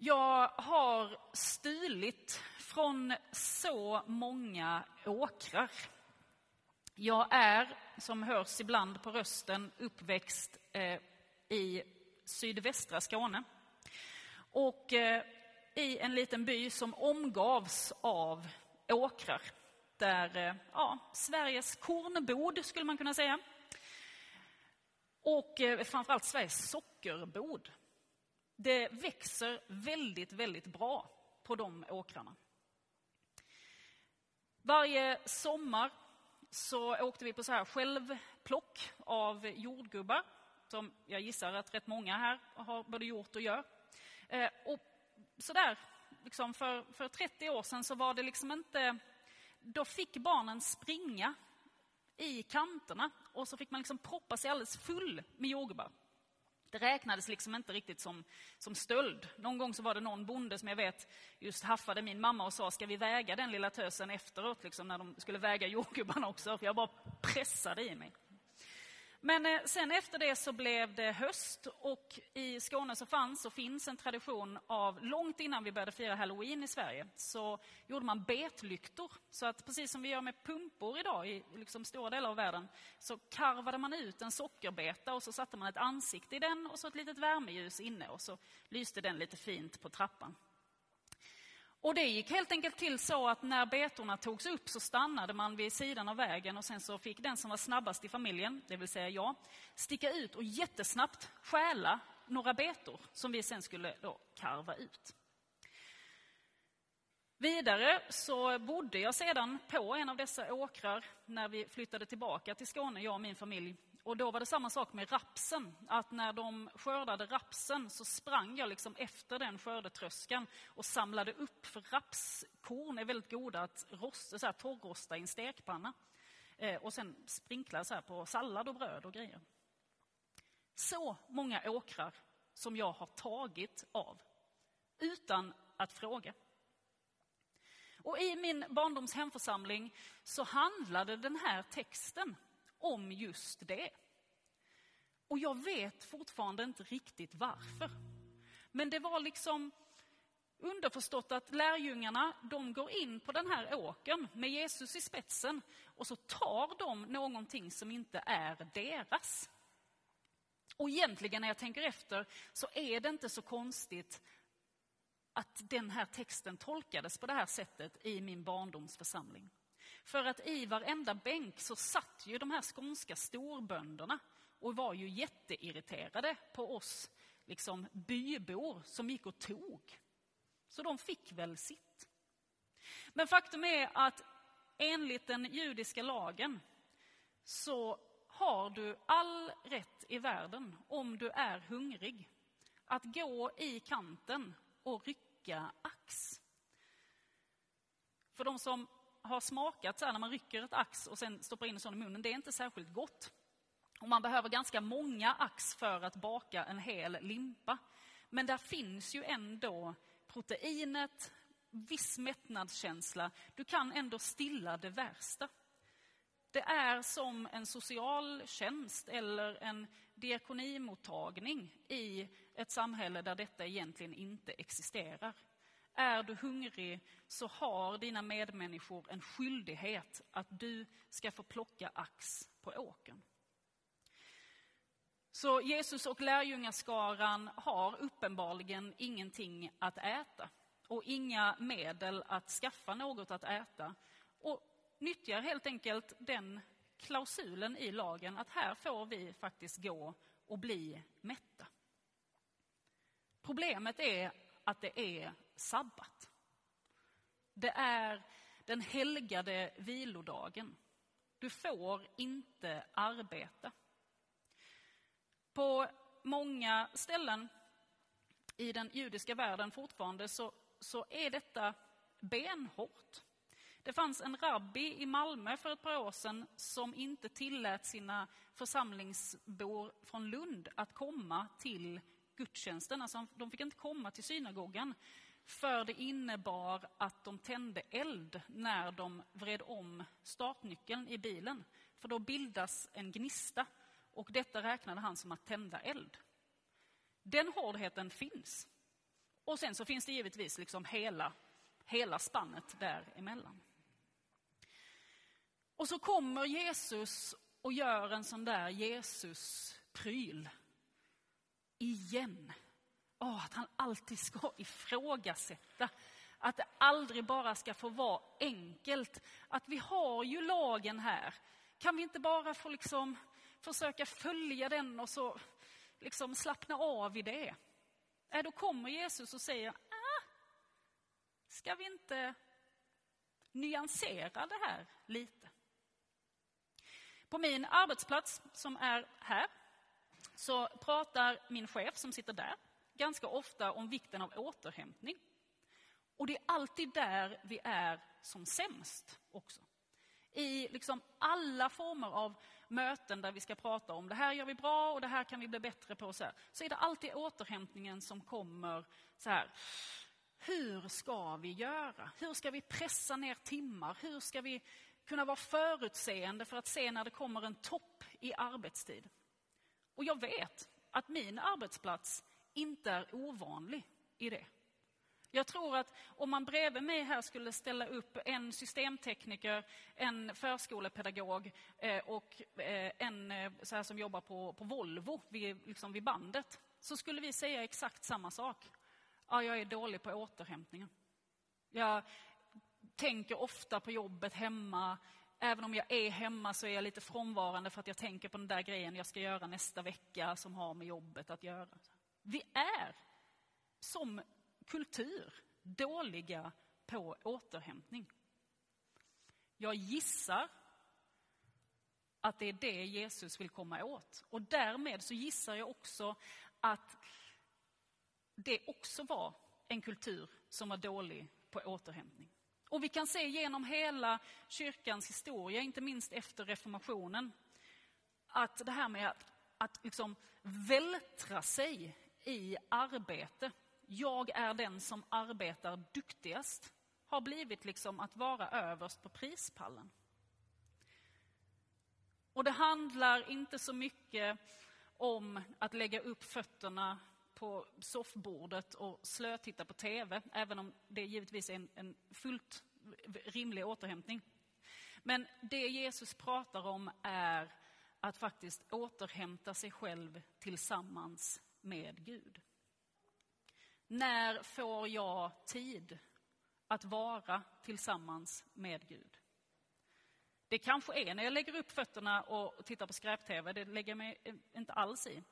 Jag har stulit från så många åkrar. Jag är, som hörs ibland på rösten, uppväxt eh, i sydvästra Skåne. Och eh, i en liten by som omgavs av åkrar. Där, eh, ja, Sveriges kornbod skulle man kunna säga. Och framförallt Sveriges sockerbod. Det växer väldigt, väldigt bra på de åkrarna. Varje sommar så åkte vi på så här självplock av jordgubbar som jag gissar att rätt många här har både gjort och gör. Eh, och och sådär, liksom för, för 30 år sedan så var det liksom inte... Då fick barnen springa i kanterna och så fick man liksom proppa sig alldeles full med jordgubbar. Det räknades liksom inte riktigt som, som stöld. Någon gång så var det någon bonde som jag vet just haffade min mamma och sa, ska vi väga den lilla tösen efteråt, liksom, när de skulle väga jordgubbarna också? För jag bara pressade i mig. Men eh, sen efter det så blev det höst och i Skåne så fanns och finns en tradition av, långt innan vi började fira halloween i Sverige, så gjorde man betlyktor. Så att precis som vi gör med pumpor idag i liksom stora delar av världen, så karvade man ut en sockerbeta och så satte man ett ansikte i den och så ett litet värmeljus inne och så lyste den lite fint på trappan. Och det gick helt enkelt till så att när betorna togs upp så stannade man vid sidan av vägen och sen så fick den som var snabbast i familjen, det vill säga jag, sticka ut och jättesnabbt stjäla några betor som vi sen skulle då karva ut. Vidare så bodde jag sedan på en av dessa åkrar när vi flyttade tillbaka till Skåne, jag och min familj. Och då var det samma sak med rapsen, att när de skördade rapsen så sprang jag liksom efter den skördetröskan och samlade upp, för rapskorn är väldigt goda att rosta, så här, torrrosta i en stekpanna. Eh, och sen sprinkla så här på sallad och bröd och grejer. Så många åkrar som jag har tagit av, utan att fråga. Och i min barndoms hemförsamling så handlade den här texten om just det. Och jag vet fortfarande inte riktigt varför. Men det var liksom underförstått att lärjungarna, de går in på den här åkern med Jesus i spetsen och så tar de någonting som inte är deras. Och egentligen när jag tänker efter så är det inte så konstigt att den här texten tolkades på det här sättet i min barndomsförsamling. För att i varenda bänk så satt ju de här skånska storbönderna och var ju jätteirriterade på oss liksom bybor som gick och tog. Så de fick väl sitt. Men faktum är att enligt den judiska lagen så har du all rätt i världen, om du är hungrig, att gå i kanten och rycka ax. För de som har smakat så här, när man rycker ett ax och sen stoppar in en sån i munnen, det är inte särskilt gott. Och man behöver ganska många ax för att baka en hel limpa. Men där finns ju ändå proteinet, viss mättnadskänsla. Du kan ändå stilla det värsta. Det är som en socialtjänst eller en diakonimottagning i ett samhälle där detta egentligen inte existerar. Är du hungrig så har dina medmänniskor en skyldighet att du ska få plocka ax på åkern. Så Jesus och lärjungaskaran har uppenbarligen ingenting att äta och inga medel att skaffa något att äta och nyttjar helt enkelt den klausulen i lagen att här får vi faktiskt gå och bli mätta. Problemet är att det är sabbat. Det är den helgade vilodagen. Du får inte arbeta. På många ställen i den judiska världen fortfarande så, så är detta benhårt. Det fanns en rabbi i Malmö för ett par år sedan som inte tillät sina församlingsbor från Lund att komma till gudstjänsten. Alltså, de fick inte komma till synagogan för det innebar att de tände eld när de vred om startnyckeln i bilen. För då bildas en gnista och detta räknade han som att tända eld. Den hårdheten finns. Och sen så finns det givetvis liksom hela, hela spannet däremellan. Och så kommer Jesus och gör en sån där Jesus-pryl. Igen. Oh, att han alltid ska ifrågasätta. Att det aldrig bara ska få vara enkelt. Att vi har ju lagen här. Kan vi inte bara få liksom försöka följa den och så liksom slappna av i det? Äh, då kommer Jesus och säger, ah, ska vi inte nyansera det här lite? På min arbetsplats som är här så pratar min chef som sitter där ganska ofta om vikten av återhämtning. Och det är alltid där vi är som sämst också. I liksom alla former av möten där vi ska prata om det här gör vi bra och det här kan vi bli bättre på, så, här, så är det alltid återhämtningen som kommer så här. Hur ska vi göra? Hur ska vi pressa ner timmar? Hur ska vi kunna vara förutseende för att se när det kommer en topp i arbetstid? Och jag vet att min arbetsplats inte är ovanlig i det. Jag tror att om man bredvid mig här skulle ställa upp en systemtekniker, en förskolepedagog eh, och eh, en eh, så här som jobbar på, på Volvo vid, liksom vid bandet, så skulle vi säga exakt samma sak. Ja, jag är dålig på återhämtningen. Jag tänker ofta på jobbet hemma. Även om jag är hemma så är jag lite frånvarande för att jag tänker på den där grejen jag ska göra nästa vecka som har med jobbet att göra. Vi är som kultur dåliga på återhämtning. Jag gissar att det är det Jesus vill komma åt. Och därmed så gissar jag också att det också var en kultur som var dålig på återhämtning. Och vi kan se genom hela kyrkans historia, inte minst efter reformationen, att det här med att, att liksom vältra sig i arbete jag är den som arbetar duktigast har blivit liksom att vara överst på prispallen. Och det handlar inte så mycket om att lägga upp fötterna på soffbordet och slötitta på TV, även om det givetvis är en, en fullt rimlig återhämtning. Men det Jesus pratar om är att faktiskt återhämta sig själv tillsammans med Gud. När får jag tid att vara tillsammans med Gud? Det kanske är när jag lägger upp fötterna och tittar på skräp-tv, det lägger jag mig inte alls i.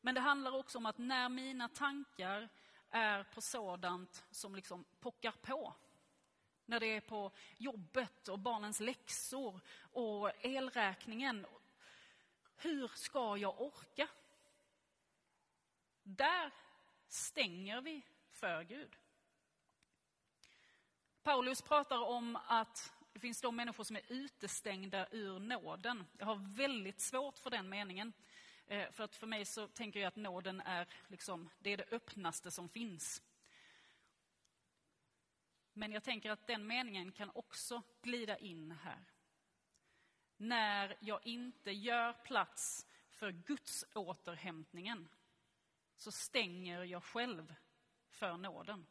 Men det handlar också om att när mina tankar är på sådant som liksom pockar på. När det är på jobbet och barnens läxor och elräkningen. Hur ska jag orka? Där stänger vi för Gud. Paulus pratar om att det finns de människor som är utestängda ur nåden. Jag har väldigt svårt för den meningen. Eh, för att för mig så tänker jag att nåden är, liksom, det, är det öppnaste som finns. Men jag tänker att den meningen kan också glida in här. När jag inte gör plats för Guds återhämtningen så stänger jag själv för nåden.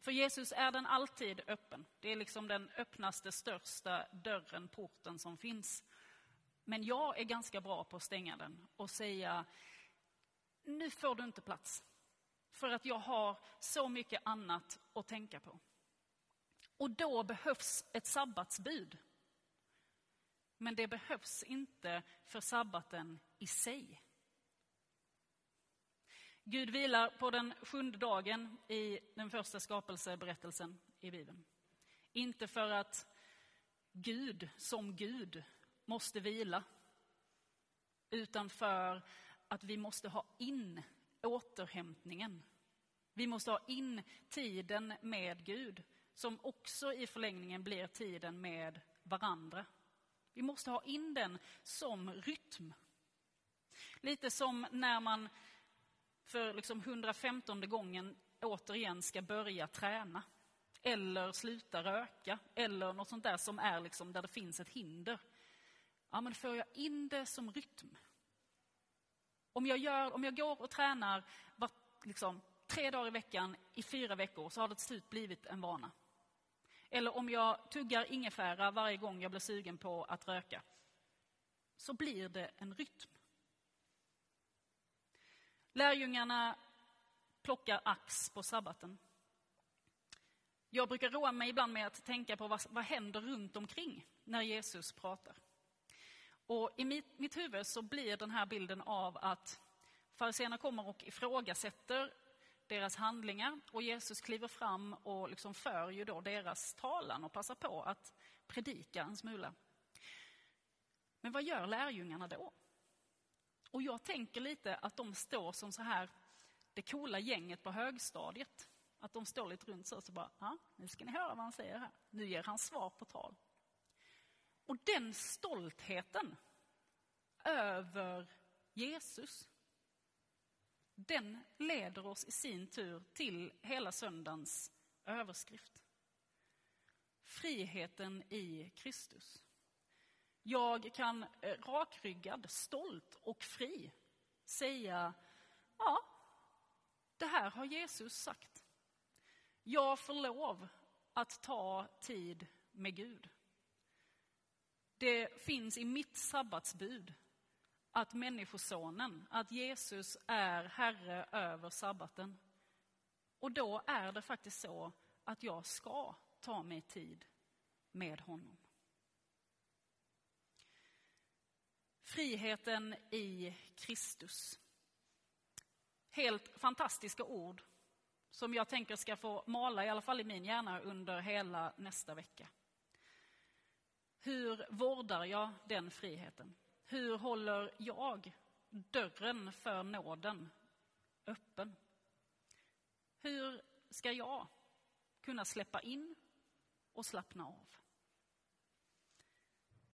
För Jesus är den alltid öppen. Det är liksom den öppnaste, största dörren, porten som finns. Men jag är ganska bra på att stänga den och säga, nu får du inte plats. För att jag har så mycket annat att tänka på. Och då behövs ett sabbatsbud. Men det behövs inte för sabbaten i sig. Gud vilar på den sjunde dagen i den första skapelseberättelsen i Bibeln. Inte för att Gud som Gud måste vila, utan för att vi måste ha in återhämtningen. Vi måste ha in tiden med Gud, som också i förlängningen blir tiden med varandra. Vi måste ha in den som rytm. Lite som när man för liksom 115 gången återigen ska börja träna. Eller sluta röka, eller något sånt där som är liksom där det finns ett hinder. Ja, men får jag in det som rytm? Om jag, gör, om jag går och tränar var, liksom, tre dagar i veckan i fyra veckor så har det till slut blivit en vana. Eller om jag tuggar ingefära varje gång jag blir sugen på att röka så blir det en rytm. Lärjungarna plockar ax på sabbaten. Jag brukar roa mig ibland med att tänka på vad, vad händer runt omkring när Jesus pratar. Och I mitt, mitt huvud så blir den här bilden av att fariséerna kommer och ifrågasätter deras handlingar och Jesus kliver fram och liksom för ju då deras talan och passar på att predika en smula. Men vad gör lärjungarna då? Och jag tänker lite att de står som så här, det coola gänget på högstadiet. Att de står lite runt så och så bara, ja, nu ska ni höra vad han säger här. Nu ger han svar på tal. Och den stoltheten över Jesus, den leder oss i sin tur till hela söndagens överskrift. Friheten i Kristus. Jag kan rakryggad, stolt och fri säga, ja, det här har Jesus sagt. Jag får lov att ta tid med Gud. Det finns i mitt sabbatsbud att Människosonen, att Jesus är Herre över sabbaten. Och då är det faktiskt så att jag ska ta mig tid med honom. Friheten i Kristus. Helt fantastiska ord som jag tänker ska få mala, i alla fall i min hjärna, under hela nästa vecka. Hur vårdar jag den friheten? Hur håller jag dörren för nåden öppen? Hur ska jag kunna släppa in och slappna av?